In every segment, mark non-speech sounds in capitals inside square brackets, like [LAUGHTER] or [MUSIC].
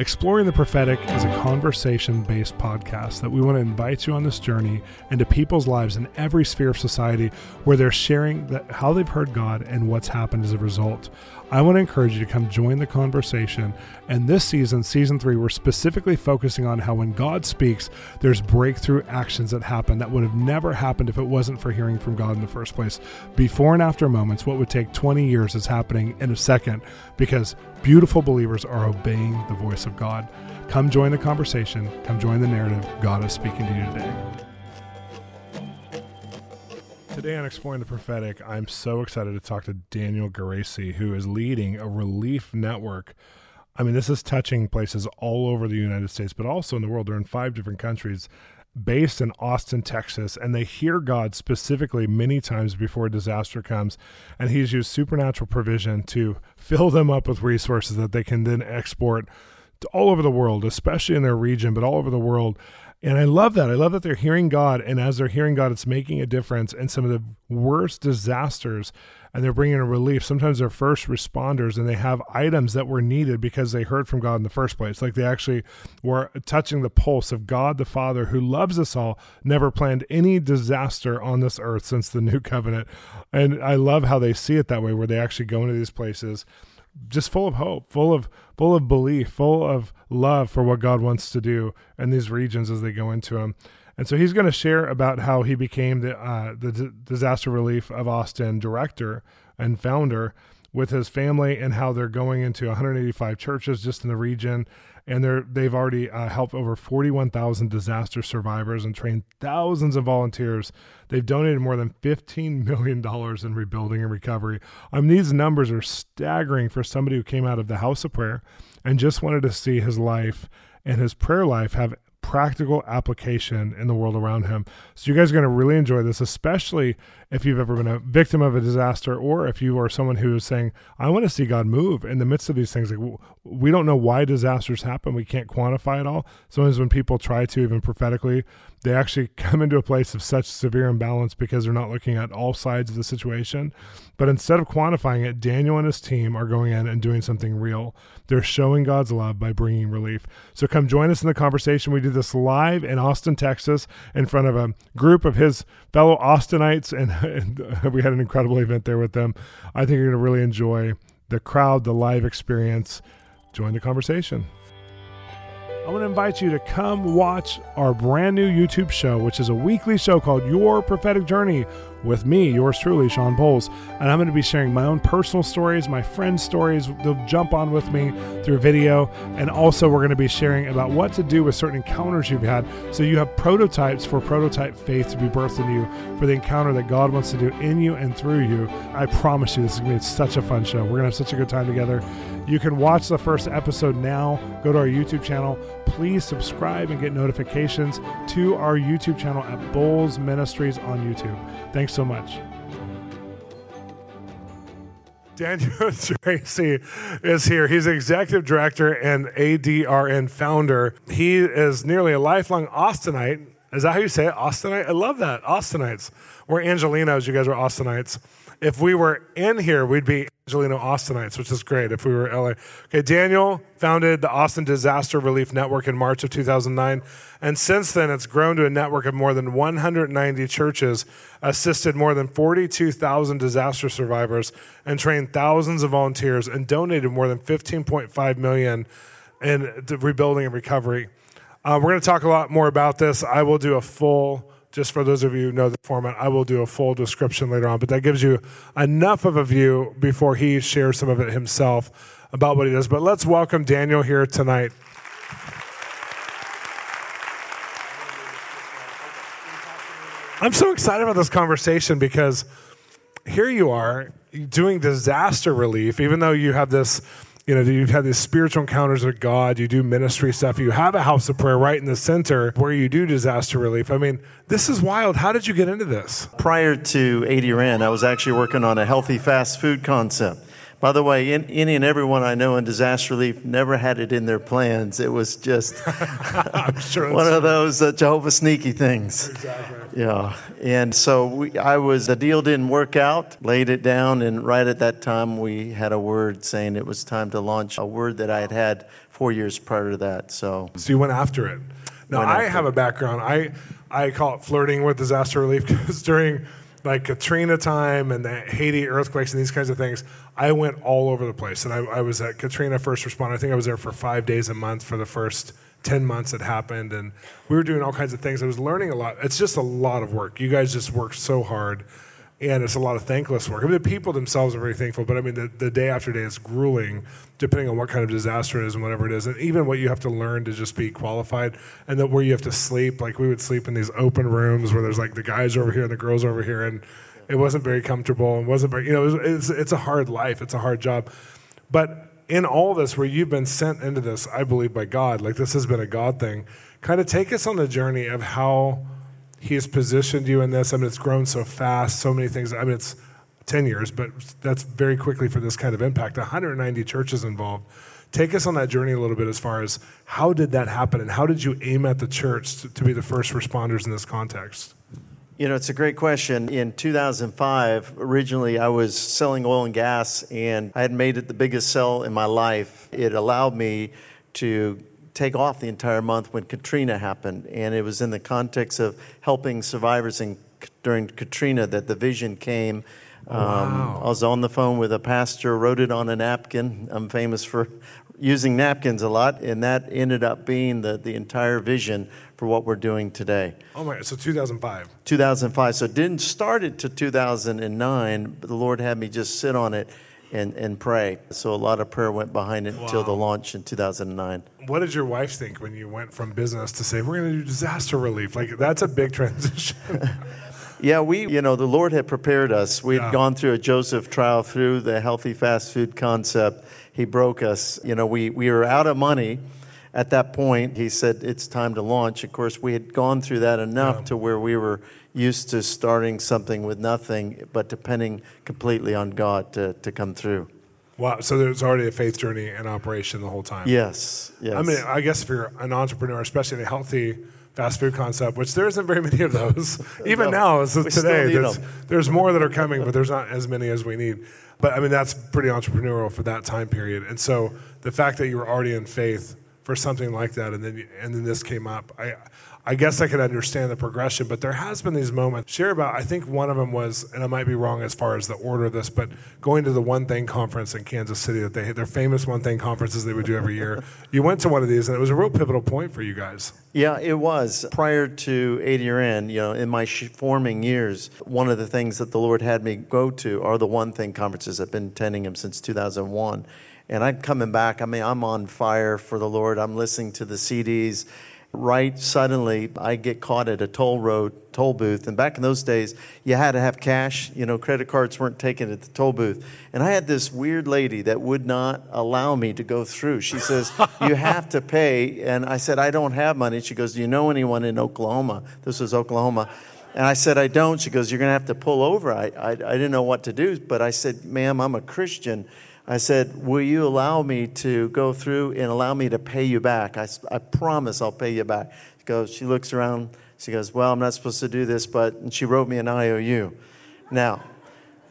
Exploring the Prophetic is a conversation based podcast that we want to invite you on this journey into people's lives in every sphere of society where they're sharing how they've heard God and what's happened as a result. I want to encourage you to come join the conversation. And this season, season three, we're specifically focusing on how when God speaks, there's breakthrough actions that happen that would have never happened if it wasn't for hearing from God in the first place. Before and after moments, what would take 20 years is happening in a second because beautiful believers are obeying the voice of God. Come join the conversation, come join the narrative. God is speaking to you today. Today on Exploring the Prophetic, I'm so excited to talk to Daniel Geraci, who is leading a relief network. I mean, this is touching places all over the United States, but also in the world. They're in five different countries, based in Austin, Texas, and they hear God specifically many times before disaster comes. And He's used supernatural provision to fill them up with resources that they can then export all over the world, especially in their region, but all over the world. And I love that. I love that they're hearing God. And as they're hearing God, it's making a difference in some of the worst disasters. And they're bringing a relief. Sometimes they're first responders and they have items that were needed because they heard from God in the first place. Like they actually were touching the pulse of God the Father, who loves us all, never planned any disaster on this earth since the new covenant. And I love how they see it that way, where they actually go into these places just full of hope, full of full of belief, full of love for what God wants to do in these regions as they go into them. And so he's going to share about how he became the uh, the D- disaster relief of Austin director and founder with his family and how they're going into 185 churches just in the region and they're they've already uh, helped over 41,000 disaster survivors and trained thousands of volunteers. They've donated more than 15 million dollars in rebuilding and recovery. I mean, these numbers are staggering for somebody who came out of the house of prayer and just wanted to see his life and his prayer life have practical application in the world around him. So you guys are going to really enjoy this, especially if you've ever been a victim of a disaster or if you are someone who is saying, I want to see God move in the midst of these things. Like we don't know why disasters happen. We can't quantify it all. Sometimes when people try to, even prophetically, they actually [LAUGHS] come into a place of such severe imbalance because they're not looking at all sides of the situation. But instead of quantifying it, Daniel and his team are going in and doing something real. They're showing God's love by bringing relief. So come join us in the conversation. We do this live in Austin, Texas, in front of a group of his fellow Austinites, and, [LAUGHS] and uh, we had an incredible event there with them. I think you're going to really enjoy the crowd, the live experience. Join the conversation. I want to invite you to come watch our brand new YouTube show, which is a weekly show called Your Prophetic Journey with me, yours truly, Shawn Bolz. And I'm going to be sharing my own personal stories, my friends' stories. They'll jump on with me through video. And also, we're going to be sharing about what to do with certain encounters you've had. So you have prototypes for prototype faith to be birthed in you for the encounter that God wants to do in you and through you. I promise you, this is going to be such a fun show. We're going to have such a good time together. You can watch the first episode now. Go to our YouTube channel. Please subscribe and get notifications to our YouTube channel at Bolz Ministries on YouTube. Thanks so much. Daniel [LAUGHS] Geraci is here. He's executive director and ADRN founder. He is nearly a lifelong Austinite. Is that how you say it? Austinite? I love that. Austinites. We're Angelinos. You guys are Austinites. If we were in here, we'd be Angelino Austinites, which is great if we were LA. Okay, Daniel founded the Austin Disaster Relief Network in March of 2009. And since then, it's grown to a network of more than 190 churches, assisted more than 42,000 disaster survivors, and trained thousands of volunteers, and donated more than 15.5 million in rebuilding and recovery. Uh, we're going to talk a lot more about this. I will do a full just for those of you who know the format, I will do a full description later on, but that gives you enough of a view before he shares some of it himself about what he does. But let's welcome Daniel here tonight. I'm so excited about this conversation because here you are doing disaster relief, even though you have this you know, you've had these spiritual encounters with God, you do ministry stuff, you have a house of prayer right in the center where you do disaster relief. I mean, this is wild. How did you get into this? Prior to ADRN, I was actually working on a healthy fast food concept. By the way, in, any and everyone I know in disaster relief never had it in their plans. It was just [LAUGHS] sure one of those uh, Jehovah sneaky things. Exactly. Yeah. And so we, I was, the deal didn't work out, laid it down, and right at that time we had a word saying it was time to launch a word that I had had four years prior to that. So, so you went after it. Now I have a background. I I call it flirting with disaster relief [LAUGHS] because during like Katrina time and the Haiti earthquakes and these kinds of things, I went all over the place. And I, I was at Katrina first responder. I think I was there for five days a month for the first 10 months it happened. And we were doing all kinds of things. I was learning a lot. It's just a lot of work. You guys just work so hard and it's a lot of thankless work. I mean, the people themselves are very thankful, but I mean, the, the day after day is grueling, depending on what kind of disaster it is and whatever it is, and even what you have to learn to just be qualified, and that where you have to sleep. Like we would sleep in these open rooms where there's like the guys over here and the girls over here, and it wasn't very comfortable and wasn't very, you know, it was, it's, it's a hard life, it's a hard job, but in all this, where you've been sent into this, I believe by God, like this has been a God thing. Kind of take us on the journey of how he has positioned you in this. I mean, it's grown so fast, so many things. I mean, it's 10 years, but that's very quickly for this kind of impact. 190 churches involved. Take us on that journey a little bit as far as how did that happen and how did you aim at the church to, to be the first responders in this context? You know, it's a great question. In 2005, originally I was selling oil and gas, and I had made it the biggest sell in my life. It allowed me to take off the entire month when Katrina happened. And it was in the context of helping survivors in, during Katrina that the vision came. Oh, wow. Um, I was on the phone with a pastor, wrote it on a napkin. I'm famous for [LAUGHS] using napkins a lot, and that ended up being the, the entire vision for what we're doing today. Oh my, so 2005. 2005. So it didn't start it to 2009, but the Lord had me just sit on it and, and pray. So a lot of prayer went behind it wow. until the launch in 2009. What did your wife think when you went from business to say, we're going to do disaster relief? Like, that's a big transition. [LAUGHS] yeah, we, you know, the Lord had prepared us. We had yeah. gone through a Joseph trial through the healthy fast food concept. He broke us. You know, we, we were out of money at that point. He said, it's time to launch. Of course, we had gone through that enough yeah. to where we were used to starting something with nothing, but depending completely on God to, to come through. Wow. So there's already a faith journey in operation the whole time. Yes. Yes. I mean, I guess if you're an entrepreneur, especially in a healthy fast food concept, which there isn't very [LAUGHS] many of those, [LAUGHS] even no, now, as today, there's, there's more that are coming, but there's not as many as we need. But I mean, that's pretty entrepreneurial for that time period. And so the fact that you were already in faith for something like that, and then and then this came up, I I guess I could understand the progression, but there has been these moments. Share about, I think one of them was, and I might be wrong as far as the order of this, but going to the One Thing conference in Kansas City that they had, their famous One Thing conferences they would do every year. [LAUGHS] you went to one of these, and it was a real pivotal point for you guys. Yeah, it was. Prior to ADRN, you know, in my forming years, one of the things that the Lord had me go to are the One Thing conferences. I've been attending them since 2001 and I'm coming back. I mean, I'm on fire for the Lord. I'm listening to the CDs right suddenly I get caught at a toll road toll booth. And back in those days you had to have cash. You know credit cards weren't taken at the toll booth. And I had this weird lady that would not allow me to go through. She says [LAUGHS] you have to pay. And I said I don't have money. She goes do you know anyone in Oklahoma? This was Oklahoma. And I said I don't. She goes you're going to have to pull over. I, I, I didn't know what to do but I said ma'am I'm a Christian I said, Will you allow me to go through and allow me to pay you back? I, I promise I'll pay you back. She goes, She looks around. She goes, Well, I'm not supposed to do this, but and she wrote me an IOU. Now,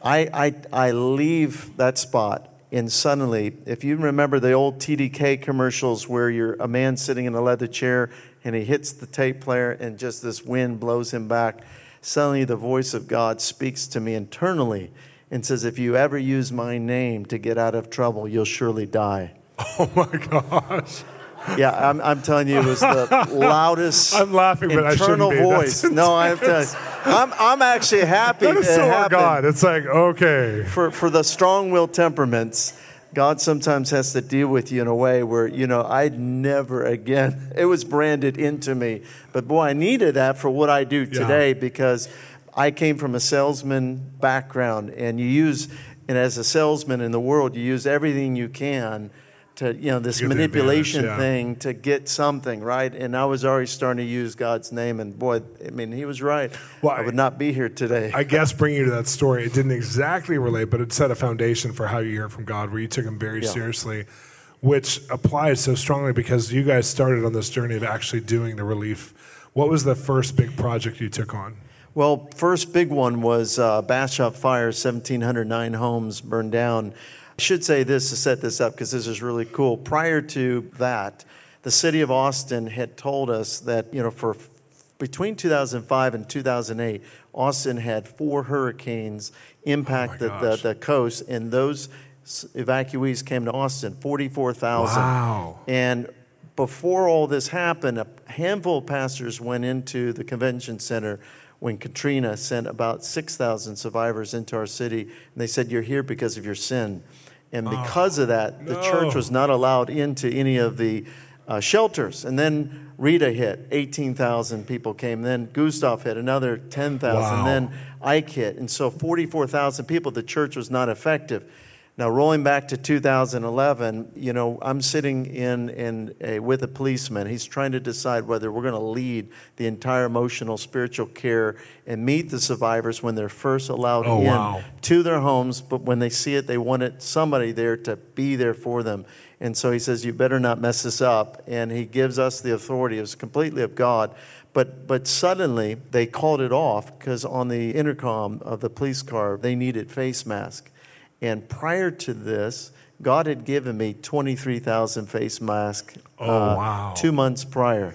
I, I, I leave that spot, and suddenly, if you remember the old TDK commercials where you're a man sitting in a leather chair and he hits the tape player and just this wind blows him back, suddenly the voice of God speaks to me internally and says, If you ever use my name to get out of trouble, you'll surely die. Oh my gosh. Yeah, I'm, I'm telling you, it was the [LAUGHS] loudest I'm laughing, but internal I voice. no, I'm telling you, I'm, I'm actually happy. That is so our God. It's like, okay. For, for the strong willed temperaments, God sometimes has to deal with you in a way where, you know, I'd never again, [LAUGHS] it was branded into me. But boy, I needed that for what I do today yeah. because I came from a salesman background, and you use, and as a salesman in the world, you use everything you can to, you know, this manipulation yeah. thing to get something, right? And I was already starting to use God's name, and boy, I mean, he was right. Well, I would not be here today. I guess [LAUGHS] bringing you to that story, it didn't exactly relate, but it set a foundation for how you hear from God, where you took him very yeah. seriously which applies so strongly because you guys started on this journey of actually doing the relief. What was the first big project you took on? Well, first big one was uh, Bastrop Fire, 1,709 homes burned down. I should say this to set this up because this is really cool. Prior to that, the city of Austin had told us that, you know, for between 2005 and 2008, Austin had four hurricanes impact Oh the, the, the coast, and those evacuees came to Austin, 44,000. Wow. And before all this happened, a handful of pastors went into the convention center when Katrina sent about 6,000 survivors into our city. And they said, You're here because of your sin. And because of that, the church was not allowed into any of the uh, shelters. And then Rita hit, 18,000 people came. Then Gustav hit, another 10,000. Wow. Then Ike hit. And so 44,000 people, the church was not effective. Now, rolling back to 2011, you know, I'm sitting in, in a, with a policeman. He's trying to decide whether we're going to lead the entire emotional, spiritual care and meet the survivors when they're first allowed Oh, in wow. to their homes. But when they see it, they wanted somebody there to be there for them. And so he says, You better not mess this up. And he gives us the authority. It was completely of God. But, but suddenly they called it off because on the intercom of the police car, they needed face masks. And prior to this, God had given me 23,000 face masks uh, Oh, wow. two months prior.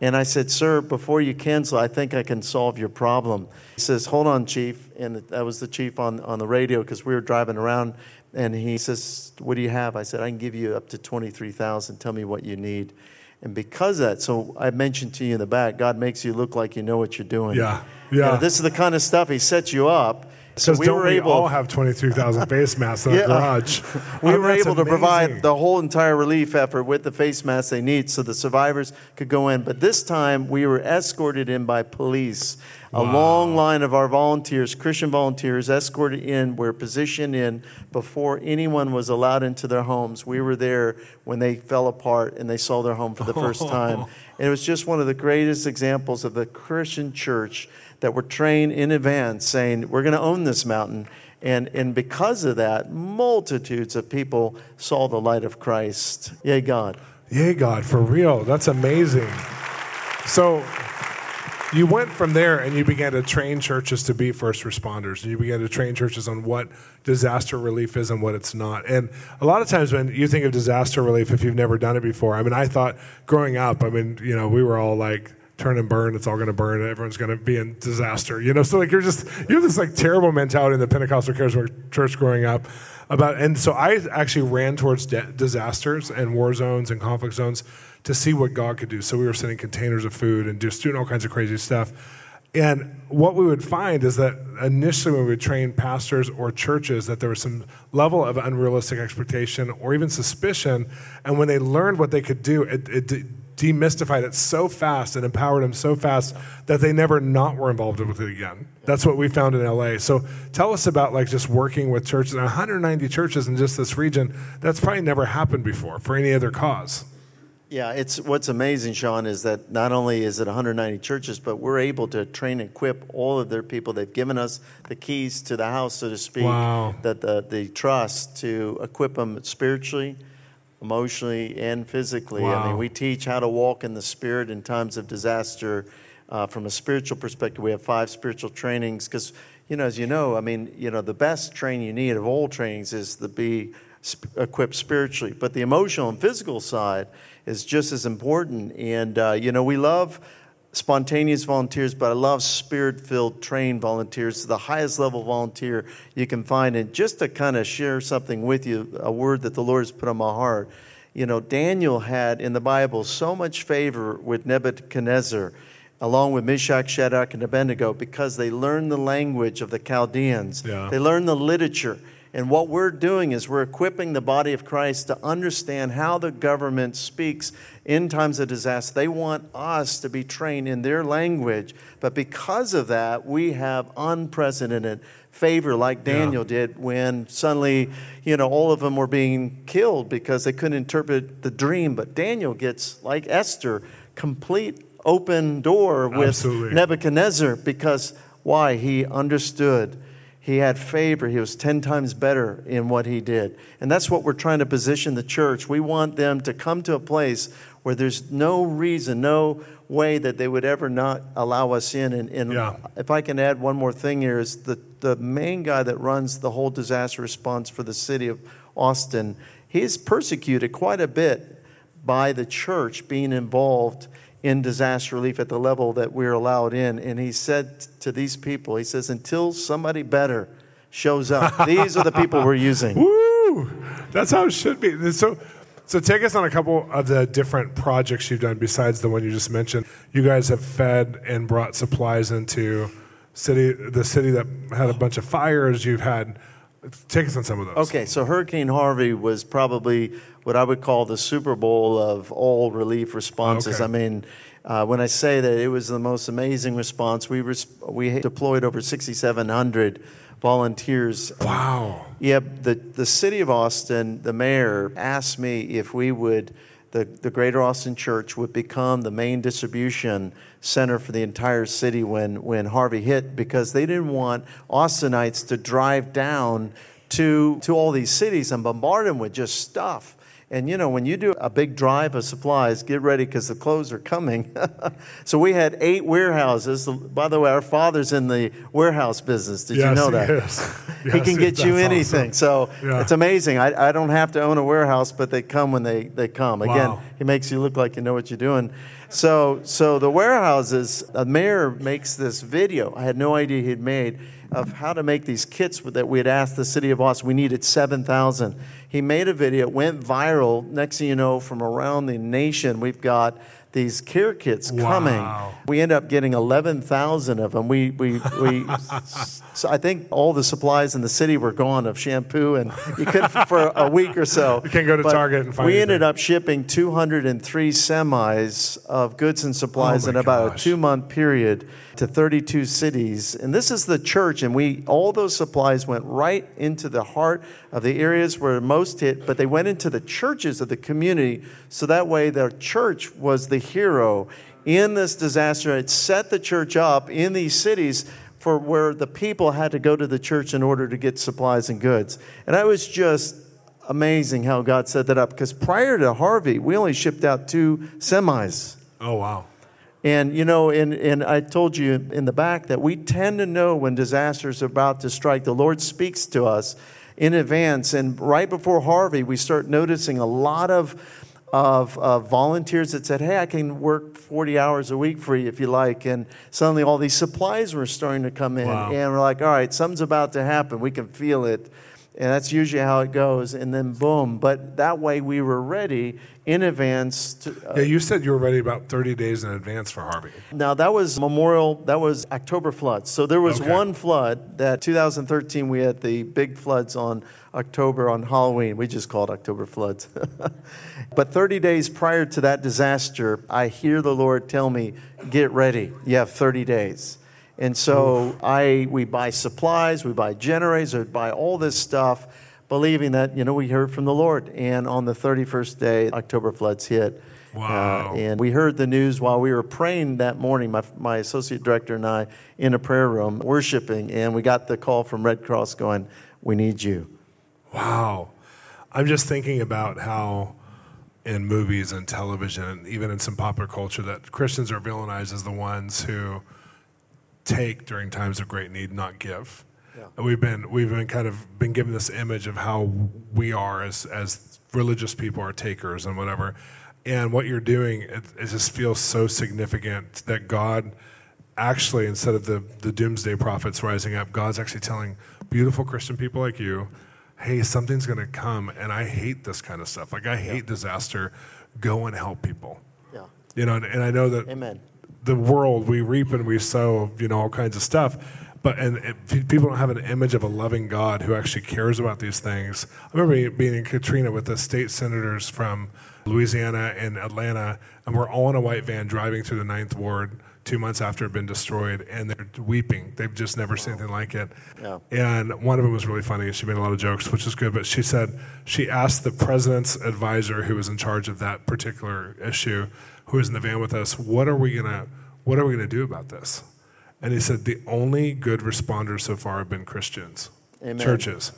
And I said, Sir, before you cancel, I think I can solve your problem. He says, Hold on, Chief. And that was the chief on, on the radio because we were driving around. And he says, What do you have? I said, I can give you up to 23,000. Tell me what you need. And because of that, so I mentioned to you in the back, God makes you look like you know what you're doing. Yeah, You know, yeah. this is the kind of stuff He sets you up. So we were we able. all have 23,000 [LAUGHS] face masks in Yeah. our garage? we Oh, were able to provide the whole entire relief effort with the face masks they need so the survivors could go in. But this time we were escorted in by police. A long line of our volunteers, Christian volunteers, escorted in, were positioned in before anyone was allowed into their homes. We were there when they fell apart and they saw their home for the first [LAUGHS] time. And it was just one of the greatest examples of the Christian church that were trained in advance saying, We're going to own this mountain. And, and because of that, multitudes of people saw the light of Christ. Yay, God. Yay, God, for real. That's amazing. So you went from there and you began to train churches to be first responders. And you began to train churches on what disaster relief is and what it's not. And a lot of times when you think of disaster relief, if you've never done it before, I mean, I thought growing up, I mean, you know, we were all like, turn and burn, it's all going to burn, everyone's going to be in disaster. You know, so like you're just, you have this like terrible mentality in the Pentecostal Charismatic Church growing up about, and so I actually ran towards de- disasters and war zones and conflict zones to see what God could do. So we were sending containers of food and just doing all kinds of crazy stuff. And what we would find is that initially when we would train pastors or churches, that there was some level of unrealistic expectation or even suspicion. And when they learned what they could do, it, it de- demystified it so fast and empowered them so fast that they never not were involved with it again. That's what we found in LA. So tell us about like just working with churches, 190 churches in just this region. That's probably never happened before for any other cause. Yeah, it's what's amazing, Shawn, is that not only is it 190 churches, but we're able to train and equip all of their people. They've given us the keys to the house, so to speak, Wow. that the, the trust to equip them spiritually, emotionally, and physically. I mean, we teach how to walk in the spirit in times of disaster. Uh, from a spiritual perspective, we have five spiritual trainings because, you know, as you know, I mean, you know, the best training you need of all trainings is to be sp- equipped spiritually. But the emotional and physical side is just as important. And, uh, you know, we love spontaneous volunteers, but I love spirit filled trained volunteers, the highest level volunteer you can find. And just to kind of share something with you, a word that the Lord has put on my heart. You know, Daniel had in the Bible so much favor with Nebuchadnezzar along with Meshach, Shadrach, and Abednego, because they learned the language of the Chaldeans. Yeah. They learned the literature. And what we're doing is we're equipping the body of Christ to understand how the government speaks in times of disaster. They want us to be trained in their language. But because of that, we have unprecedented favor like Daniel did when suddenly, you know, all of them were being killed because they couldn't interpret the dream. But Daniel gets, like Esther, complete open door with Absolutely. Nebuchadnezzar because why? He understood. He had favor. He was 10 times better in what he did. And that's what we're trying to position the church. We want them to come to a place where there's no reason, no way that they would ever not allow us in. And, and Yeah. if I can add one more thing here, is the, the main guy that runs the whole disaster response for the city of Austin, he's persecuted quite a bit by the church being involved in disaster relief at the level that we're allowed in. And he said to these people, he says, until somebody better shows up, [LAUGHS] these are the people we're using. Woo! That's how it should be. So, so take us on a couple of the different projects you've done besides the one you just mentioned. You guys have fed and brought supplies into city, the city that had a bunch of fires. You've had. Take us on some of those. Okay, so Hurricane Harvey was probably what I would call the Super Bowl of all relief responses. Okay. I mean, uh, when I say that it was the most amazing response, we res- we deployed over 6,700 volunteers. Wow. Yep, the, the city of Austin, the mayor asked me if we would, the, the Greater Austin Church would become the main distribution center for the entire city when, when Harvey hit because they didn't want Austinites to drive down to, to all these cities and bombard them with just stuff. And you know, when you do a big drive of supplies, get ready because the clothes are coming. [LAUGHS] so we had eight warehouses. By the way, our father's in the warehouse business. Did yes, you know that? He, is. [LAUGHS] he can get you anything. awesome. So Yeah. it's amazing. I, I don't have to own a warehouse, but they come when they, they come. Again, Wow. he makes you look like you know what you're doing. So so the warehouses, the mayor makes this video. I had no idea he'd made of how to make these kits that we had asked the city of Austin. We needed 7,000. He made a video, it went viral. Next thing you know, from around the nation, we've got these care kits coming. We end up getting 11,000 of them. We, we, we [LAUGHS] so I think all the supplies in the city were gone of shampoo, and you couldn't [LAUGHS] for a week or so. You can't go to But Target and find We anything. ended up shipping 203 semis of goods and supplies Oh in my about gosh. a two month period to 32 cities. And this is the church, and we all those supplies went right into the heart of the areas where most hit, but they went into the churches of the community, so that way the church was the hero in this disaster. It set the church up in these cities for where the people had to go to the church in order to get supplies and goods. And I was just amazing how God set that up because prior to Harvey, we only shipped out two semis. Oh wow. And you know, and, and I told you in the back that we tend to know when disasters are about to strike. The Lord speaks to us in advance. And right before Harvey, we start noticing a lot of of uh, volunteers that said, Hey, I can work 40 hours a week for you if you like. And suddenly all these supplies were starting to come in. Wow. And we're like, All right, something's about to happen. We can feel it. And that's usually how it goes. And then boom. But that way we were ready in advance to, uh, Yeah, you said you were ready about 30 days in advance for Harvey. now that was Memorial. That was October floods. So there was Okay. one flood that 2013 we had the big floods on October on Halloween. We just called October floods. [LAUGHS] but 30 days prior to that disaster, I hear the Lord tell me, "Get ready. You have 30 days." And so I we buy supplies, we buy generators, we buy all this stuff, believing that you know we heard from the Lord. And on the 31st day, October floods hit. Wow. Uh, and we heard the news while we were praying that morning, my, my associate director and I, in a prayer room, worshiping, and we got the call from Red Cross going, We need you. Wow. I'm just thinking about how in movies and television, and even in some popular culture, that Christians are villainized as the ones who take during times of great need, not give. Yeah. And we've been we've been kind of been given this image of how we are as as religious people are takers and whatever. And what you're doing, it, it just feels so significant that God actually, instead of the, the doomsday prophets rising up, God's actually telling beautiful Christian people like you, hey, something's going to come, and I hate this kind of stuff. Like, I hate disaster. Go and help people. Yeah. You know, and, and I know that Amen. The world we reap and we sow, you know, all kinds of stuff. But and people don't have an image of a loving God who actually cares about these things. I remember being in Katrina with the state senators from Louisiana and Atlanta, and we're all in a white van driving through the Ninth Ward two months after it had been destroyed, and they're weeping. They've just never seen anything like it. Yeah. And one of them was really funny, she made a lot of jokes, which is good. But she said she asked the president's advisor, who was in charge of that particular issue, who was in the van with us, "What are we gonna, what are we gonna do about this?" And he said, "The only good responders so far have been Christians, Amen. churches."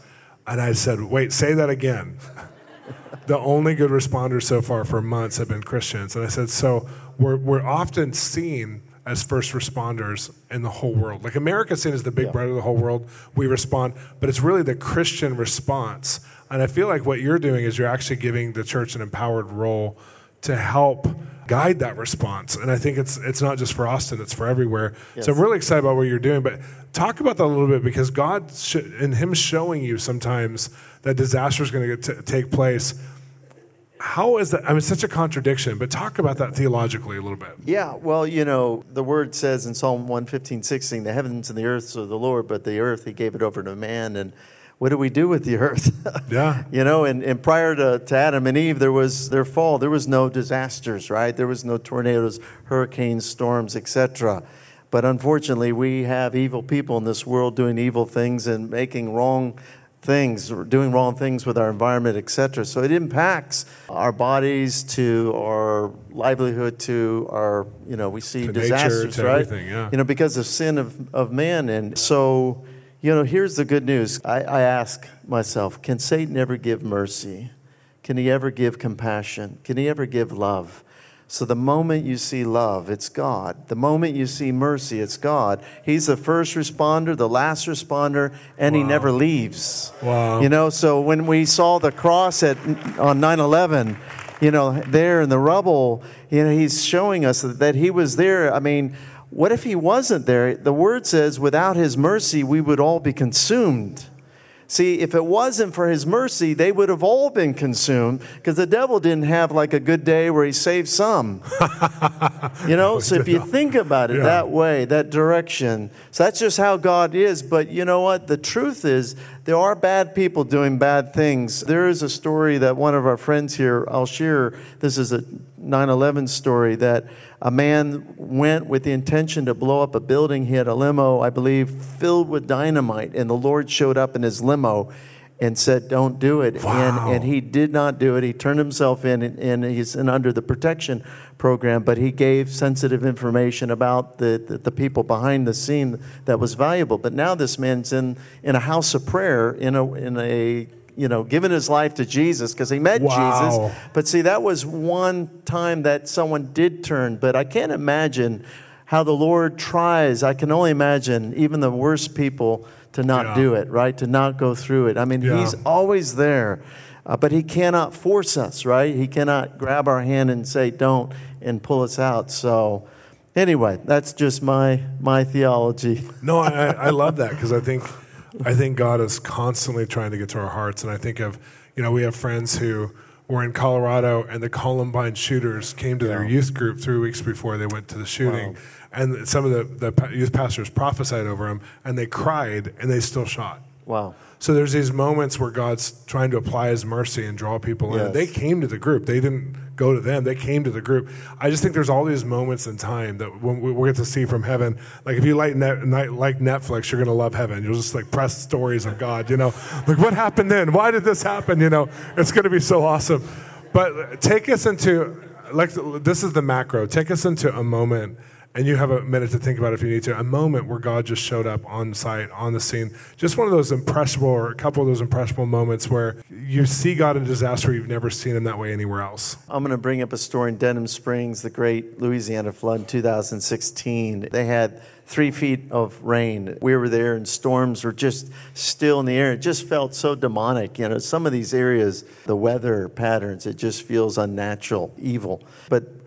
And I said, "Wait, say that again." [LAUGHS] the only good responders so far for months have been Christians. And I said, so we're, we're often seen as first responders in the whole world. Like America's seen as the big yeah. brother of the whole world. We respond, but it's really the Christian response. And I feel like what you're doing is you're actually giving the church an empowered role to help guide that response. And I think it's it's not just for Austin; it's for everywhere. Yes. So I'm really excited about what you're doing. But talk about that a little bit because God, sh- and Him showing you sometimes that disaster is going to take place. How is that? I mean, such a contradiction, but talk about that theologically a little bit. Yeah, well, you know, the word says in Psalm 115, 16, the heavens and the earth are the Lord, but the earth he gave it over to man. And what do we do with the earth? [LAUGHS] yeah. You know, and, and prior to, to Adam and Eve, there was their fall. There was no disasters, right? There was no tornadoes, hurricanes, storms, etc. But unfortunately, we have evil people in this world doing evil things and making wrong things, or doing wrong things with our environment, etc. So it impacts our bodies to our livelihood to our, you know, we see to disasters, nature, right? Yeah. You know, because of sin of, of man. And so you know, here's the good news. I, I ask myself can Satan ever give mercy? Can he ever give compassion? Can he ever give love? So the moment you see love, it's God. The moment you see mercy, it's God. He's the first responder, the last responder, and wow. he never leaves. Wow. You know, so when we saw the cross at on 9/11, you know, there in the rubble, you know, he's showing us that he was there. I mean, what if he wasn't there? The word says, without his mercy, we would all be consumed. See, if it wasn't for his mercy, they would have all been consumed because the devil didn't have like a good day where he saved some. you know, [LAUGHS] oh, so if you think about it yeah. that way, that direction, so that's just how God is. But you know what? The truth is, there are bad people doing bad things. There is a story that one of our friends here, I'll share. This is a 9 11 story that a man went with the intention to blow up a building. He had a limo, I believe, filled with dynamite, and the Lord showed up in his limo and said, "Don't do it." Wow. And and he did not do it. He turned himself in, and, and he's in under the protection program. But he gave sensitive information about the, the, the people behind the scene that was valuable. But now this man's in in a house of prayer in a in a you know, given his life to Jesus because he met wow. Jesus. But see, that was one time that someone did turn. But I can't imagine how the Lord tries. I can only imagine even the worst people to not yeah. do it, right? To not go through it. I mean, yeah. he's always there. Uh, but he cannot force us, right? He cannot grab our hand and say, don't, and pull us out. So, anyway, that's just my, my theology. [LAUGHS] No, I, I love that because I think I think God is constantly trying to get to our hearts. And I think of, you know, we have friends who were in Colorado and the Columbine shooters came to yeah. their youth group three weeks before they went to the shooting. Wow. And some of the, the youth pastors prophesied over them and they cried and they still shot. Wow. So there's these moments where God's trying to apply His mercy and draw people in. Yes. They came to the group. They didn't go to them. They came to the group. I just think there's all these moments in time that when we, we get to see from heaven. Like if you like, net, like Netflix, you're gonna love heaven. You'll just like press stories of God. You know, like what happened then? Why did this happen? You know, it's gonna be so awesome. But take us into like this is the macro. Take us into a moment and you have a minute to think about if you need to, a moment where God just showed up on site, on the scene. Just one of those impressionable, or a couple of those impressionable moments where you see God in disaster, you've never seen him that way anywhere else. I'm going to bring up a story in Denham Springs, the great Louisiana flood in 2016. They had three feet of rain. We were there, and storms were just still in the air. It just felt so demonic. You know, some of these areas, the weather patterns, it just feels unnatural, evil. But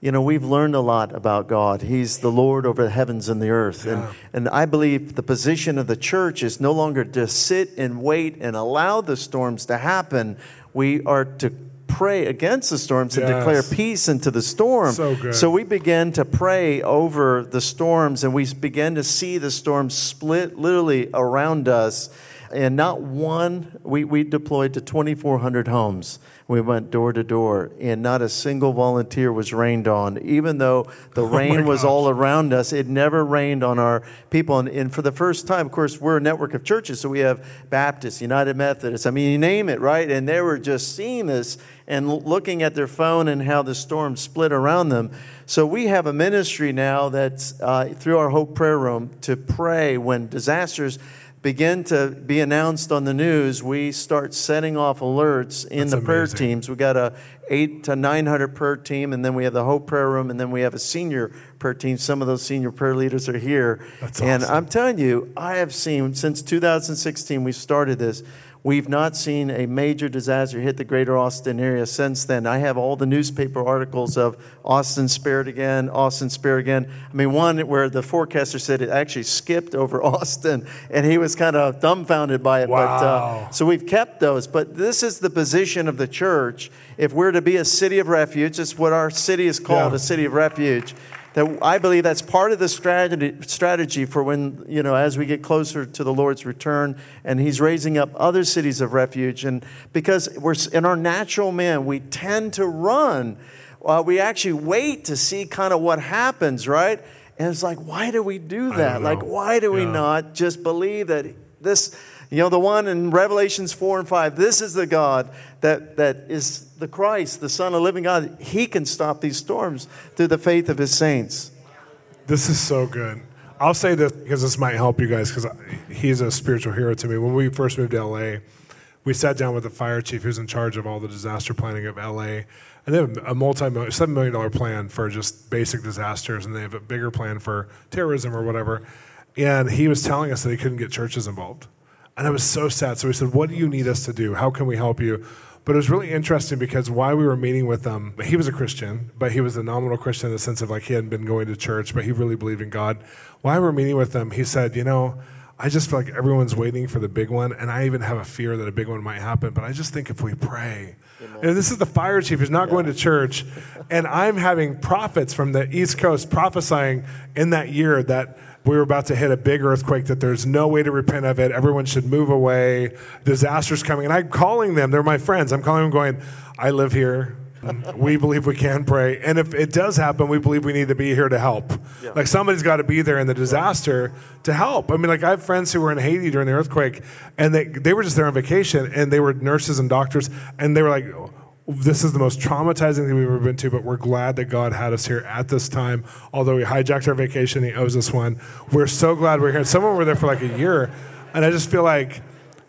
you know, we've learned a lot about God. He's the Lord over the heavens and the earth. Yeah. And, and I believe the position of the church is no longer to sit and wait and allow the storms to happen. We are to pray against the storms and declare peace into the storm. So, so we begin to pray over the storms and we begin to see the storms split literally around us. And not one, we, we deployed to 2,400 homes. We went door to door, and not a single volunteer was rained on. Even though the [LAUGHS] oh rain was all around us, it never rained on our people. And, and, for the first time, of course, we're a network of churches, so we have Baptists, United Methodists, I mean, you name it, right? And they were just seeing this and looking at their phone and how the storm split around them. So we have a ministry now that's uh, through our Hope Prayer Room to pray when disasters begin to be announced on the news, we start setting off alerts in That's the prayer amazing. teams. We got a eight to nine hundred prayer team, and then we have the Hope Prayer Room, and then we have a senior prayer team. Some of those senior prayer leaders are here, That's and awesome. I'm telling you, I have seen since 2016 we started this. We've not seen a major disaster hit the greater Austin area since then. I have all the newspaper articles of Austin spared again, Austin spared again. I mean, one where the forecaster said it actually skipped over [LAUGHS] Austin, and he was kind of dumbfounded by it. But, uh, Wow. so we've kept those. But this is the position of the church. If we're to be a city of refuge, it's what our city is called Yeah. a city of refuge. That I believe that's part of the strategy, strategy for when, you know, as we get closer to the Lord's return and He's raising up other cities of refuge. And because we're in our natural man, we tend to run. Uh, we actually wait to see kind of what happens, right? And it's like, why do we do that? Like, why do we not just believe that this, you know, the one in Revelations 4 and 5, this is the God that, that is the Christ, the Son of living God. He can stop these storms through the faith of his saints. This is so good. I'll say this because this might help you guys because he's a spiritual hero to me. When we first moved to LA, we sat down with the fire chief who's in charge of all the disaster planning of LA. And they have a multi-million, $7 million plan for just basic disasters, and they have a bigger plan for terrorism or whatever. And he was telling us that he couldn't get churches involved. And I was so sad. So we said, What do you need us to do? How can we help you? But it was really interesting because while we were meeting with them, he was a Christian, but he was a nominal Christian in the sense of like he hadn't been going to church, but he really believed in God. While we were meeting with them, he said, You know, I just feel like everyone's waiting for the big one, and I even have a fear that a big one might happen. But I just think if we pray, know, this is the fire chief who's not going to church, and I'm having prophets from the East Coast prophesying in that year that we were about to hit a big earthquake, that there's no way to repent of it. Everyone should move away. Disaster's coming. And I'm calling them, they're my friends. I'm calling them going, I live here. [LAUGHS] we believe we can pray. And if it does happen, we believe we need to be here to help. Like somebody's got to be there in the disaster to help. I mean, like I have friends who were in Haiti during the earthquake and they, they were just there on vacation and they were nurses and doctors and they were like, this is the most traumatizing thing we've ever been to, but we're glad that God had us here at this time. Although he hijacked our vacation, he owes us one. We're so glad we're here. Some of them were there for like a year, and I just feel like,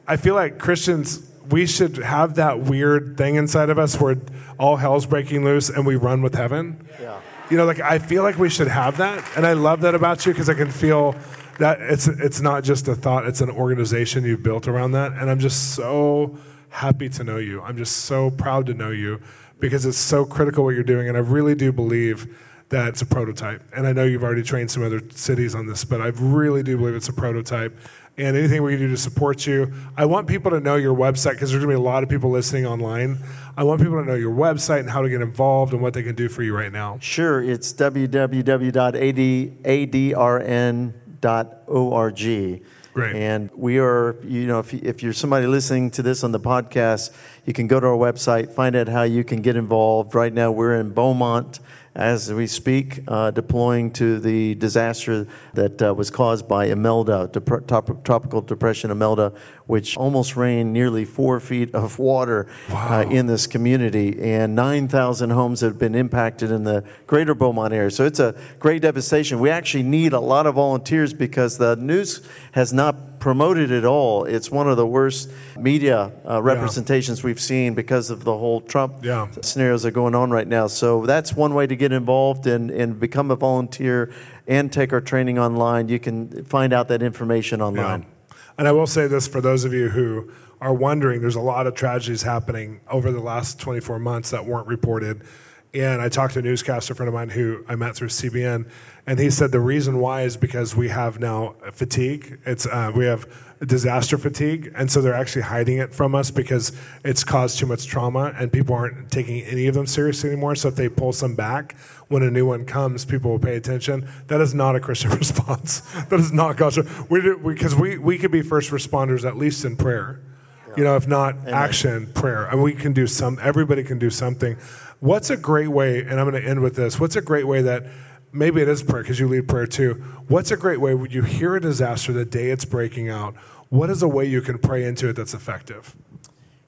I feel like Christians, we should have that weird thing inside of us where all hell's breaking loose and we run with heaven. Yeah. You know, like I feel like we should have that, and I love that about you because I can feel that it's it's not just a thought; it's an organization you've built around that, and I'm just so happy to know you. I'm just so proud to know you because it's so critical what you're doing, and I really do believe that it's a prototype. And I know you've already trained some other cities on this, but I really do believe it's a prototype. And anything we can do to support you, I want people to know your website because there's going to be a lot of people listening online. I want people to know your website and how to get involved and what they can do for you right now. Sure, it's www.adrn.org. Great. And we are, you know, if, if you're somebody listening to this on the podcast, you can go to our website, find out how you can get involved. Right now, we're in Beaumont as we speak, uh, deploying to the disaster that uh, was caused by Imelda, dep- top- tropical depression Imelda, which almost rained nearly four feet of water uh, in this community. And 9,000 homes have been impacted in the greater Beaumont area. So it's a great devastation. We actually need a lot of volunteers because the news has not promoted it all. It's one of the worst media uh, representations we've seen because of the whole Trump Yeah. scenarios that are going on right now. So that's one way to get involved and, and become a volunteer and take our training online. You can find out that information online. Yeah. And I will say this for those of you who are wondering, there's a lot of tragedies happening over the last 24 months that weren't reported. And I talked to a newscaster friend of mine who I met through CBN, and he said the reason why is because we have now fatigue. It's uh, we have disaster fatigue, and so they're actually hiding it from us because it's caused too much trauma, and people aren't taking any of them seriously anymore. So if they pull some back when a new one comes, people will pay attention. That is not a Christian [LAUGHS] response. that is not. We because we, we could be first responders at least in prayer. You know, if not action, prayer. And we can do some. Everybody can do something. What's a great way? And I'm going to end with this. What's a great way that maybe it is prayer because you lead prayer too. What's a great way when you hear a disaster the day it's breaking out? What is a way you can pray into it that's effective?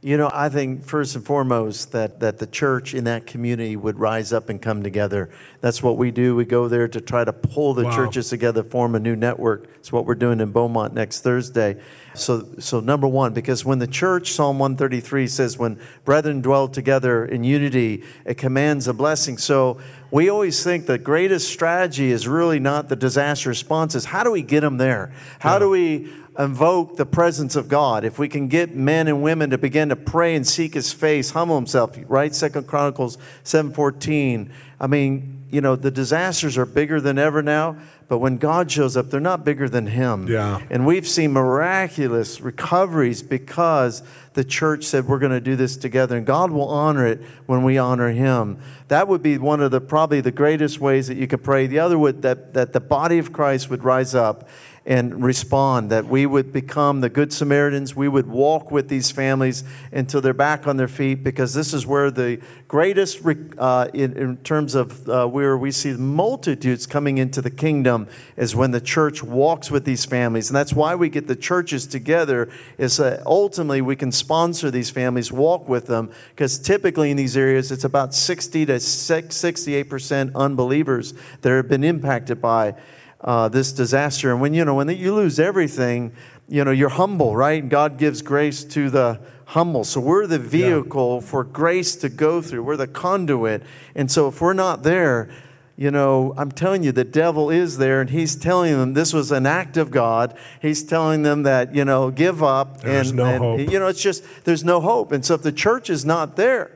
You know, I think first and foremost that, that the church in that community would rise up and come together. That's what we do. We go there to try to pull the wow. churches together, form a new network. It's what we're doing in Beaumont next Thursday. So, so number one, because when the church, Psalm 133 says, when brethren dwell together in unity, it commands a blessing. So we always think the greatest strategy is really not the disaster responses. How do we get them there? How do we invoke the presence of God, if we can get men and women to begin to pray and seek his face, humble himself, right? Second Chronicles 7:14. I mean, you know, the disasters are bigger than ever now, but when God shows up, they're not bigger than him. Yeah. And we've seen miraculous recoveries because the church said we're going to do this together and God will honor it when we honor him. That would be one of the probably the greatest ways that you could pray. The other would that that the body of Christ would rise up and respond, that we would become the Good Samaritans. We would walk with these families until they're back on their feet, because this is where the greatest, uh, in, in, terms of uh, where we see multitudes coming into the kingdom, is when the church walks with these families. And that's why we get the churches together, is that ultimately we can sponsor these families, walk with them, because typically in these areas it's about 60 to 68% unbelievers that have been impacted by uh, this disaster. And when you know when you lose everything, you know you're humble, right? God gives grace to the humble. So we're the vehicle yeah. for grace to go through. We're the conduit. And so if we're not there, you know, I'm telling you, the devil is there, and he's telling them this was an act of God. He's telling them that you know, give up. There's and, no and, hope. You know, it's just there's no hope. And so if the church is not there,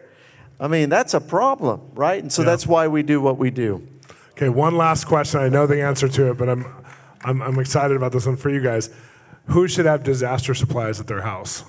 I mean, that's a problem, right? And so yeah. that's why we do what we do. Okay, one last question. I know the answer to it, but I'm, I'm, I'm excited about this one for you guys. Who should have disaster supplies at their house?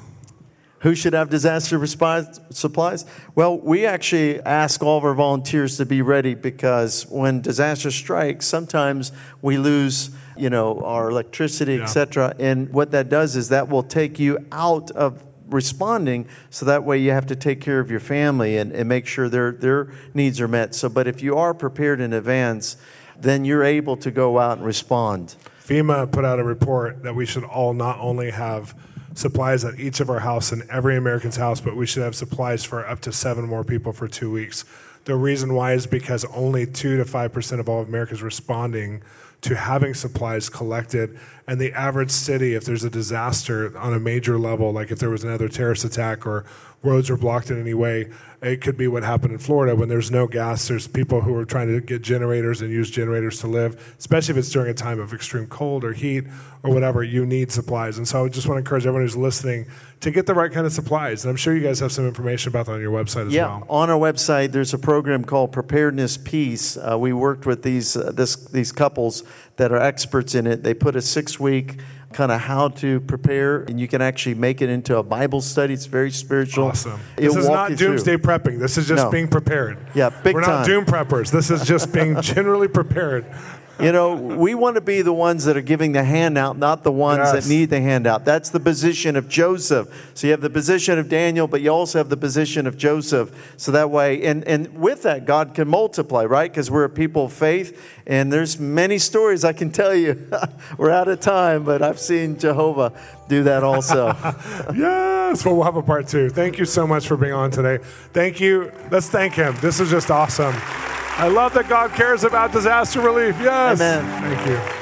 Who should have disaster response supplies? Well, we actually ask all of our volunteers to be ready because when disaster strikes, sometimes we lose, you know, our electricity, yeah. etc. And what that does is that will take you out of responding so that way you have to take care of your family and, and make sure their, their needs are met. So, but if you are prepared in advance, then you're able to go out and respond. FEMA put out a report that we should all not only have supplies at each of our house and every American's house, but we should have supplies for up to seven more people for two weeks. The reason why is because only two to five percent of all Americans responding to having supplies collected. And the average city, if there's a disaster on a major level, like if there was another terrorist attack or roads are blocked in any way, it could be what happened in Florida when there's no gas. There's people who are trying to get generators and use generators to live, especially if it's during a time of extreme cold or heat or whatever. You need supplies. And so I just want to encourage everyone who's listening to get the right kind of supplies. And I'm sure you guys have some information about that on your website as yeah, well. Yeah, on our website, there's a program called Preparedness Peace. Uh, we worked with these, uh, this, these couples that are experts in it. They put a six week kind of how to prepare, and you can actually make it into a Bible study. It's very spiritual. Awesome. It'll this is not doomsday through. prepping. This is just no. being prepared. Yeah, big We're time. not doom preppers. This is just being [LAUGHS] generally prepared. You know, we want to be the ones that are giving the handout, not the ones yes. that need the handout. That's the position of Joseph. So you have the position of Daniel, but you also have the position of Joseph. So that way, and, and with that, God can multiply, right? Because we're a people of faith, and there's many stories I can tell you. [LAUGHS] we're out of time, but I've seen Jehovah do that also. [LAUGHS] yes, well, we'll have a part two. Thank you so much for being on today. Thank you. Let's thank him. This is just awesome. I love that God cares about disaster relief. Yes. Amen. Thank you.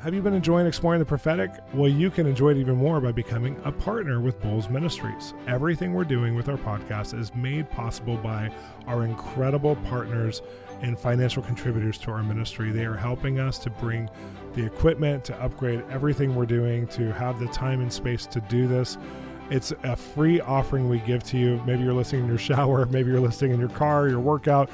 Have you been enjoying exploring the prophetic? Well, you can enjoy it even more by becoming a partner with Bolz Ministries. Everything we're doing with our podcast is made possible by our incredible partners and financial contributors to our ministry. They are helping us to bring the equipment, to upgrade everything we're doing, to have the time and space to do this. It's a free offering we give to you. Maybe you're listening in your shower, [LAUGHS] maybe you're listening in your car, your workout.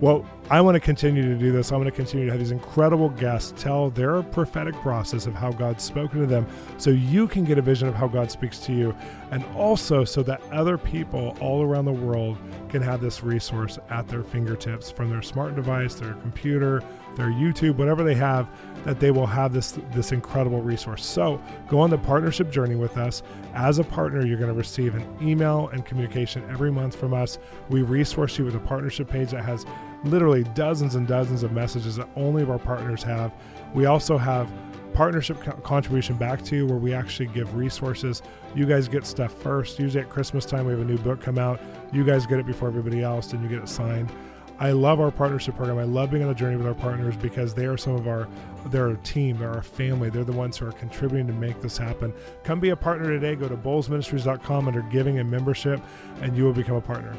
Well, I want to continue to do this. I want to continue to have these incredible guests tell their prophetic process of how God's spoken to them so you can get a vision of how God speaks to you. And also so that other people all around the world can have this resource at their fingertips from their smart device, their computer, their YouTube, whatever they have, that they will have this this incredible resource. So go on the partnership journey with us. As a partner, you're going to receive an email and communication every month from us. We resource you with a partnership page that has literally dozens and dozens of messages that only of our partners have. We also have partnership co- contribution back to you where we actually give resources. You guys get stuff first. Usually at Christmas time, we have a new book come out. You guys get it before everybody else, and you get it signed. I love our partnership program. I love being on the journey with our partners because they are some of our, they're a team, they're our family. They're the ones who are contributing to make this happen. Come be a partner today. Go to bolzministries.com under giving and membership, and you will become a partner.